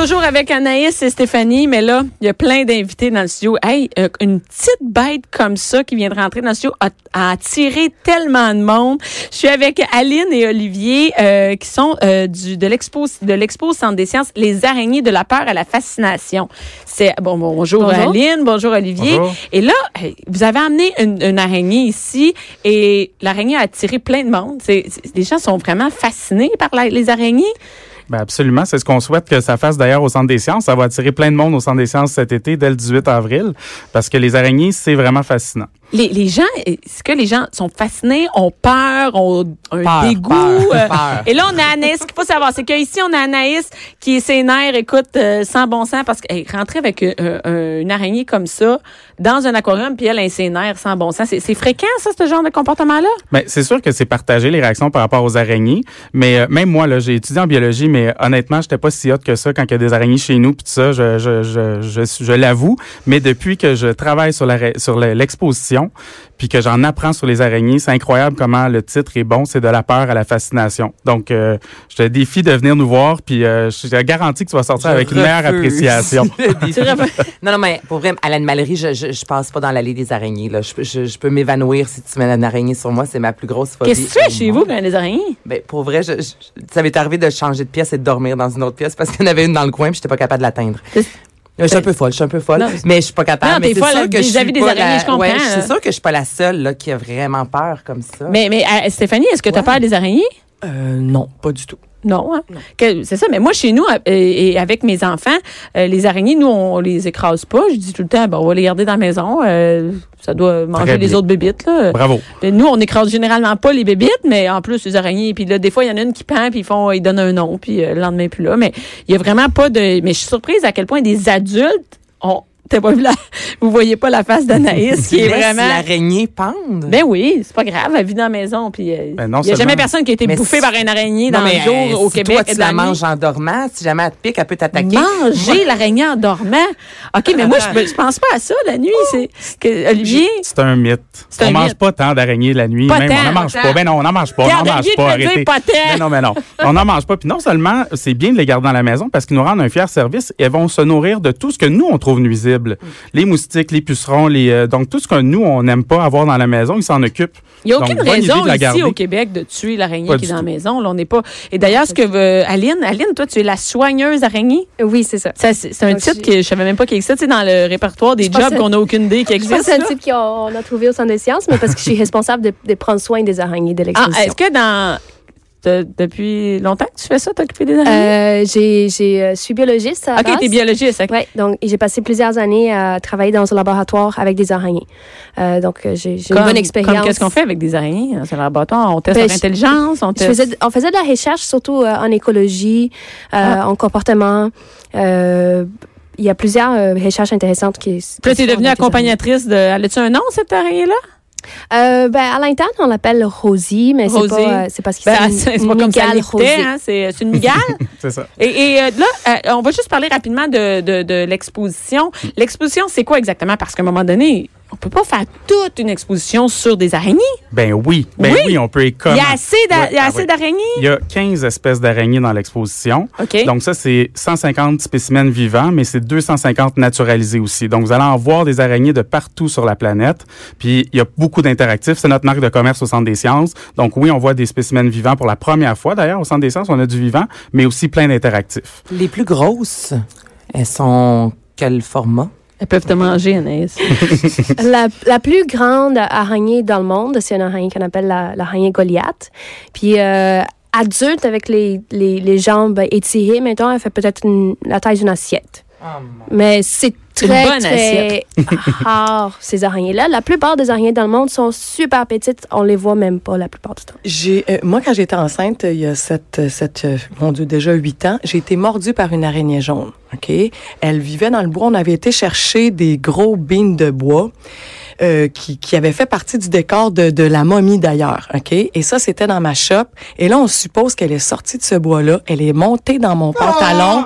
Toujours avec Anaïs et Stéphanie, mais là, il y a plein d'invités dans le studio. Hey, euh, une petite bête comme ça qui vient de rentrer dans le studio a, a attiré tellement de monde. Je suis avec Aline et Olivier euh, qui sont euh, du de l'expo de l'expo Centre des sciences Les araignées de la peur à la fascination. C'est bon bonjour, Bonjour. Aline, bonjour Olivier. Bonjour. Et là, vous avez amené une, une araignée ici et l'araignée a attiré plein de monde. C'est, c'est- les gens sont vraiment fascinés par la- les araignées. Ben absolument, c'est ce qu'on souhaite que ça fasse d'ailleurs au Centre des sciences. Ça va attirer plein de monde au Centre des sciences cet été, dès le 18 avril, parce que les araignées, c'est vraiment fascinant. Les, les gens, est-ce que les gens sont fascinés, ont peur, ont un Peur, dégoût? peur, euh, peur. Et là, on a Anaïs. Ce qu'il faut savoir, c'est qu'ici, on a Anaïs qui est nerfs, écoute, euh, sans bon sens, parce qu'elle rentrait avec euh, euh, une araignée comme ça dans un aquarium, puis elle ses nerfs sans bon sens. C'est, fréquent, ça, ce genre de comportement-là? Ben, c'est sûr que c'est partagé les réactions par rapport aux araignées, mais euh, même moi là, j'ai étudié en biologie, mais honnêtement, j'étais pas si hot que ça quand il y a des araignées chez nous puis tout ça, je je je je, l'avoue, mais depuis que je travaille sur la puis que j'en apprends sur les araignées, c'est incroyable comment le titre est bon, c'est de la peur à la fascination. Donc euh, je te défie de venir nous voir puis euh, je te garantis que tu vas sortir avec une meilleure appréciation. non, non, mais pour vrai, à l'animalerie, je, je, je passe pas dans l'allée des araignées. Là. Je, peux- je, je peux m'évanouir si tu mets une araignée sur moi. C'est ma plus grosse phobie. Qu'est-ce que tu fais chez vous quand il y a des araignées? Ben, pour vrai, je, je- ça m'est arrivé de changer de pièce et de dormir dans une autre pièce parce qu'il y en avait une dans le coin puis j'étais pas capable de l'atteindre. C'est- Je suis un peu folle, je suis un peu folle, Non, mais je suis pas capable. Non, mais c'est sûr que je suis des pas araignées, la- je comprends, Ouais, hein. c'est sûr que je suis pas la seule là, qui a vraiment peur comme ça. Mais, mais euh, Stéphanie, est-ce que tu as Ouais. peur des araignées? Euh, non, pas du tout. Non, hein? C'est ça. Mais moi, chez nous, euh, et avec mes enfants, euh, les araignées, nous, on les écrase pas. Je dis tout le temps, ben, on va les garder dans la maison. euh, ça doit manger les autres bébites. Là. Bravo. Nous, on écrase généralement pas les bébites, mais en plus, les araignées. Puis là, des fois, il y en a une qui pend, puis ils font, ils donnent un nom, puis euh, le lendemain, plus là. Mais il y a vraiment pas de. Mais je suis surprise à quel point des adultes ont. T'as pas vu la. Vous voyez pas la face d'Anaïs qui est vraiment. l'araignée pendre. Ben oui, c'est pas grave, elle vit dans la maison. Puis euh, il Ben non y a jamais personne qui a été Mais bouffé si- par une araignée Non, dans mais, le jour euh, au si Québec. Toi, et tu la manges en dormant. Si jamais elle te pique, elle peut t'attaquer. Manger l'araignée en dormant? OK, mais moi, je, je pense pas à ça la nuit. C'est que Olivier? C'est un mythe. C'est on un mange mythe. pas tant d'araignées la nuit. Pas même, on n'en mange pas. Ben non, on n'en mange pas. On n'en mange pas. Arrêtez. Mais non, mais non. On n'en mange pas. Puis non seulement, c'est bien de les garder dans la maison parce qu'ils nous rendent un fier service et elles vont se nourrir de tout ce que nous, on trouve nuisible. Les moustiques, les pucerons, les, euh, donc tout ce que nous, on n'aime pas avoir dans la maison, ils s'en occupent. Il n'y a aucune raison ici garder. au Québec de tuer l'araignée qui est dans la maison. Là, on n'est pas. Et d'ailleurs, ce que veut Aline, Aline, toi, tu es la soigneuse araignée? Oui, c'est ça. Ça, C'est c'est un Donc, titre que je savais même pas qu'il existait. Tu sais, dans le répertoire des jobs qu'on n'a aucune idée qui existent. c'est un type qu'on a trouvé au Centre des sciences, mais parce que je suis responsable de, de prendre soin des araignées de Ah, l'exposition. est-ce que dans. De- depuis longtemps que tu fais ça, t'occuper des araignées? Euh, j'ai, j'ai, euh, je suis biologiste à OK, t'es biologiste. ok. Ouais, donc j'ai passé plusieurs années à travailler dans un laboratoire avec des araignées. Euh, donc euh, j'ai, j'ai une bonne expérience. Comme qu'est-ce qu'on fait avec des araignées dans un laboratoire? On teste Ben, leur intelligence, on Je teste... faisais, on faisait de la recherche surtout euh, en écologie, euh, Ah. en comportement. Euh, il y a plusieurs recherches intéressantes qui. Puis là, t'es devenue accompagnatrice de... Elle a-tu un nom, cette araignée-là? Euh, ben, à l'interne, on l'appelle Rosie, mais c'est pas, euh, c'est parce que Ben, c'est, une- c'est c'est une hein? C'est c'est une migale. C'est ça. et et euh, là, euh, on va juste parler rapidement de, de, de l'exposition. L'exposition, c'est quoi exactement? Parce qu'à un moment donné, on peut pas faire toute une exposition sur des araignées. Ben oui. Ben Oui. oui, on peut y Il y a assez d'a- Ouais, il y a ah oui. d'araignées. Il y a 15 espèces d'araignées dans l'exposition. OK. Donc ça, c'est 150 spécimens vivants, mais c'est 250 naturalisés aussi. Donc vous allez en voir des araignées de partout sur la planète. Puis il y a beaucoup d'interactifs. C'est notre marque de commerce au Centre des sciences. Donc oui, on voit des spécimens vivants pour la première fois. D'ailleurs, au Centre des sciences, on a du vivant, mais aussi plein d'interactifs. Les plus grosses, elles sont quel format? Elles peuvent te manger, Anaïs. La, la plus grande araignée dans le monde, c'est une araignée qu'on appelle la- l'araignée Goliath. Puis euh, adulte avec les, les, les jambes étirées, maintenant, elle fait peut-être une- la taille d'une assiette. Mais c'est une très, bonne très rare, ces araignées-là. La plupart des araignées dans le monde sont super petites. On les voit même pas la plupart du temps. J'ai, euh, moi, quand j'étais enceinte, il y a cette, cette, euh, mon Dieu, déjà huit ans, j'ai été mordue par une araignée jaune. OK? Elle vivait dans le bois. On avait été chercher des gros bines de bois. euh, qui, qui avaient fait partie du décor de, de la momie d'ailleurs, ok? Et ça, c'était dans ma shop. Et là, on suppose qu'elle est sortie de ce bois-là. Elle est montée dans mon pantalon.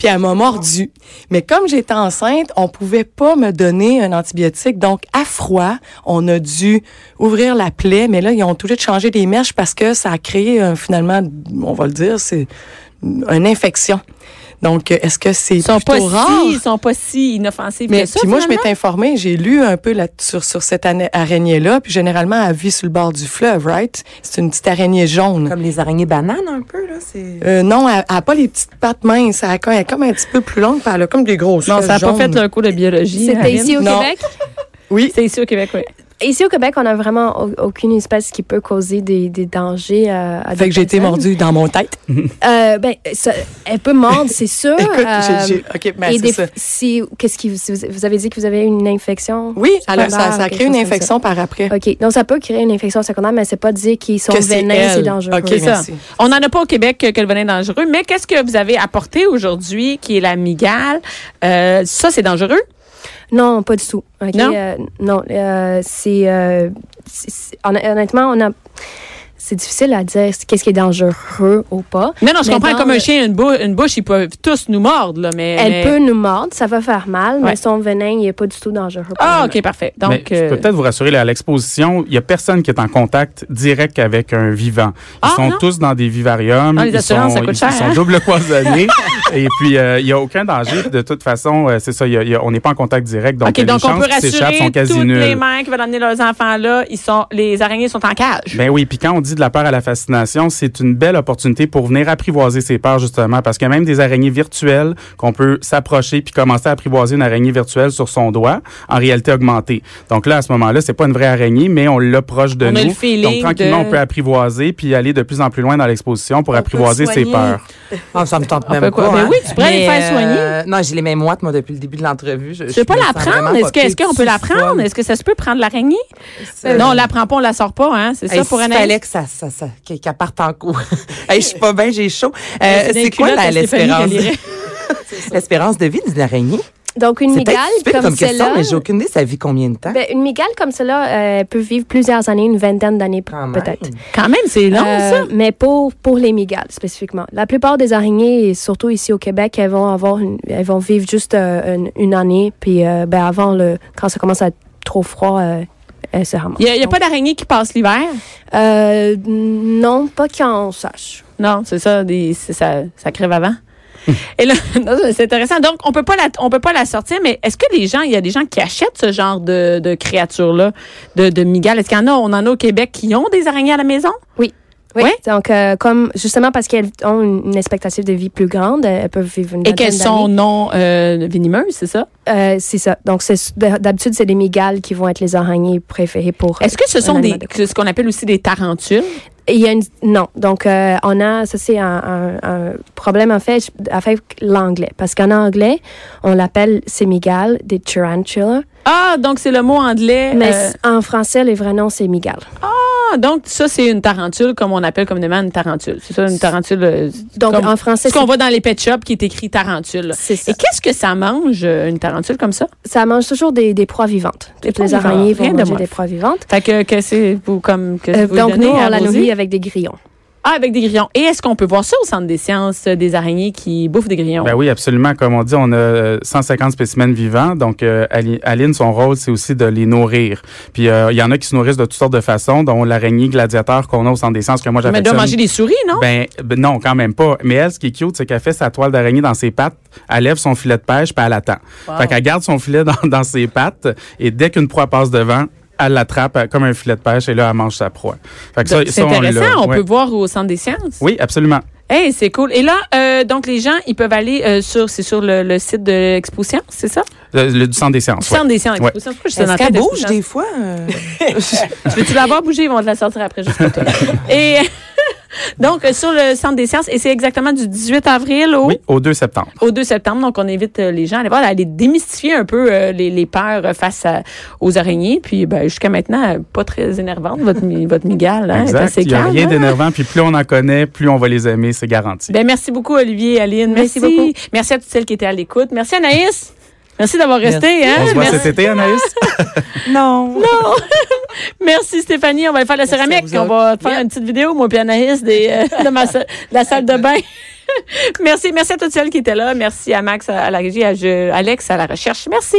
Puis elle m'a mordu. Mais comme j'étais enceinte, on pouvait pas me donner un antibiotique. Donc, à froid, on a dû ouvrir la plaie. Mais là, ils ont tout de changé des mèches parce que ça a créé finalement, on va le dire, c'est une infection. Donc, est-ce que c'est Ils sont pas rare? si, ils sont pas si inoffensifs Mais que ça. puis moi, je m'étais informée, j'ai lu un peu là, sur, sur cette araignée-là. Puis généralement, elle vit sur le bord du fleuve, right? C'est une petite araignée jaune. Comme les araignées bananes, un peu, là. C'est. Euh, non, elle n'a pas les petites pattes minces. Elle, elle est comme un petit peu plus longue, puis elle a comme des grosses Non, ça n'a pas fait un cours de biologie. C'était ici au Non. Québec? Oui. C'est ici au Québec, oui. Ici au Québec, on n'a vraiment au- aucune espèce qui peut causer des, des dangers à, à des Fait que j'ai été mordue dans mon tête. Euh, ben, ça- elle peut mordre, c'est sûr. Écoute, j'ai- Euh, j'ai- OK, mais et c'est des- ça. si, qu'est-ce qui, si vous, vous avez dit que vous avez une infection? Oui, alors, ça, ça créé une infection par après. OK. Donc, ça peut créer une infection secondaire, mais c'est pas dire qu'ils sont Que c'est vénins, c'est dangereux. OK, C'est ça. merci. On n'en a pas au Québec que, que le venin est dangereux, mais qu'est-ce que vous avez apporté aujourd'hui qui est la migale? Euh, ça, c'est dangereux? Non, pas du tout. OK, Non? euh, non, euh, c'est, euh, honnêtement, on a. C'est difficile à dire qu'est-ce qui est dangereux ou pas. Non, non, je Mais comprends. Comme un chien, une, bou- une bouche, ils peuvent tous nous mordre, là, mais... Elle mais- peut nous mordre, ça va faire mal, Ouais. mais son venin, il n'est pas du tout dangereux. Ah. OK, parfait. Mais Donc, je euh, peux peut-être vous rassurer, là, à l'exposition, il y a personne qui est en contact direct avec un vivant. Ils Ah, sont non? tous dans des vivariums. Ah, les ils assurances, sont, ça coûte ils, cher, ils sont hein? double cloisonnés. et puis, euh, il n'y a aucun danger. De toute façon, euh, c'est ça, il y a- il y a- on n'est pas en contact direct. Donc, OK, euh, donc les on chances peut qu'ils s'échappent sont rassurer quasi toutes nulles. les mères qui veulent emmener leurs enfants là, ils sont, les araignées sont en cage. Ben oui, puis quand on dit de la peur à la fascination, c'est une belle opportunité pour venir apprivoiser ses peurs justement, parce qu'il y a même des araignées virtuelles qu'on peut s'approcher puis commencer à apprivoiser une araignée virtuelle sur son doigt en réalité augmentée. Donc là, à ce moment-là, c'est pas une vraie araignée, mais on l'a proche de On a nous. le feeling Donc tranquillement, de- on peut apprivoiser puis aller de plus en plus loin dans l'exposition pour On peut apprivoiser ses peurs. Ah, ça me tente On même peut pas. Ben hein. oui, tu pourrais les faire soigner. euh, non, j'ai les mêmes moites, moi, depuis le début de l'entrevue. Je, Je sais pas me la sens prendre. vraiment Est-ce qu'on peut la Tu prendre? folle. Est-ce que ça se peut prendre l'araignée? Non, on la prend pas, on la sort pas, hein? C'est ça pour s'il Anaïs? Ça, ça, ça qu'elle parte en cours. hey, je suis pas bien, j'ai chaud. Euh, C'est quoi l'espérance? L'espérance de vie d'une araignée? Donc, une migale comme, celle-là. mais j'ai aucune idée, ça vit combien de temps? Ben, une migale comme celle-là euh, peut vivre plusieurs années, une vingtaine d'années peut-être. Quand même, c'est long, Euh, ça. Mais pour, pour les migales spécifiquement. La plupart des araignées, surtout ici au Québec, elles vont avoir une- elles vont vivre juste euh, une, une année. Puis euh, ben, avant, le, quand ça commence à être trop froid, euh, elles se ramassent. Il n'y a, pas d'araignée qui passe l'hiver? Euh, non, pas qu'on sache. Non, c'est ça, des, c'est ça, ça crève avant. Et là, c'est intéressant. Donc, on peut pas la, on peut pas la sortir, mais est-ce que les gens, il y a des gens qui achètent ce genre de, de créatures-là, de, de migales? Est-ce qu'il y en a, on en a au Québec qui ont des araignées à la maison? Oui. Ouais. Donc, euh, comme justement parce qu'elles ont une, une expectative de vie plus grande, elles peuvent vivre une Et qu'elles sont non euh, venimeuses, c'est ça? Euh, c'est ça. Donc, d'habitude, c'est les migales qui vont être les araignées préférées pour. Est-ce que ce sont des, de ce qu'on appelle aussi des tarentules? Il y a une, non. Donc, euh, on a, ça c'est un, un- un problème en fait avec l'anglais. Parce qu'en anglais, on l'appelle ces migales des tarantulas. Ah, donc c'est le mot anglais. Mais euh, en français, les vrais noms, c'est migales. ah, donc ça, c'est une tarentule, comme on appelle communément une tarentule. C'est ça, une tarentule. euh, Donc, comme en français, ce qu'on voit dans les pet shops qui est écrit tarentule. c'est ça. Et qu'est-ce que ça mange, euh, une tarentule comme ça? Ça mange toujours des, des proies vivantes. Des proies les vivantes. araignées vont de manger des proies vivantes. Fait que, que c'est vous comme que Euh, vous donc, donnez nous, on la nourrit avec des grillons. Ah, avec des grillons. Et est-ce qu'on peut voir ça au Centre des sciences, euh, des araignées qui bouffent des grillons? Ben oui, absolument. Comme on dit, on a euh, 150 spécimens vivants. Donc, euh, Ali- Aline, son rôle, c'est aussi de les nourrir. Puis, euh, il y en a qui se nourrissent de toutes sortes de façons, dont l'araignée gladiateur qu'on a au Centre des sciences, que moi, Mais elle doit manger des souris, non? Ben, ben non, quand même pas. Mais elle, ce qui est cute, c'est qu'elle fait sa toile d'araignée dans ses pattes, elle lève son filet de pêche, puis elle attend. Fait qu'elle garde son filet dans, dans ses pattes, et dès qu'une proie passe devant, elle l'attrape euh, comme un filet de pêche, et là, elle mange sa proie. Fait que ça, Donc, c'est ça, on intéressant. On, ouais. peut voir au Centre des sciences? Oui, absolument. Hey, c'est cool. Et là, euh, donc les gens, ils peuvent aller euh, sur, c'est sur le, le site de l'exposition, c'est ça? Le, le- du centre des sciences. Du Centre des sciences. Suis dans Est-ce qu'elle bouge des fois? euh? Tu Veux-tu la voir bouger? Ils vont te la sortir après, juste pour toi. Et Donc, euh, sur le Centre des sciences, et c'est exactement du 18 avril au, Oui, au 2 septembre. au 2 septembre. Donc, on invite euh, les gens à aller voir, à aller démystifier un peu euh, les, les peurs euh, face à- aux araignées. Puis, ben, jusqu'à maintenant, pas très énervante, votre, votre migale. Hein, est exact. assez Il n'y a calme, rien hein? d'énervant. Puis plus on en connaît, plus on va les aimer, c'est garanti. Ben, merci beaucoup, Olivier, Aline. Merci, Merci beaucoup. Merci à toutes celles qui étaient à l'écoute. Merci, Anaïs. Merci d'avoir resté. Hein? on se voit Merci. cet été, Anaïs? Non. Merci Stéphanie, on va aller faire la céramique. On va te faire une petite vidéo, moi puis Anaïs, des, euh, de, ma, de la salle de bain. merci, merci à toutes celles qui étaient là. Merci à Max à la régie, à Alex à la recherche. Merci.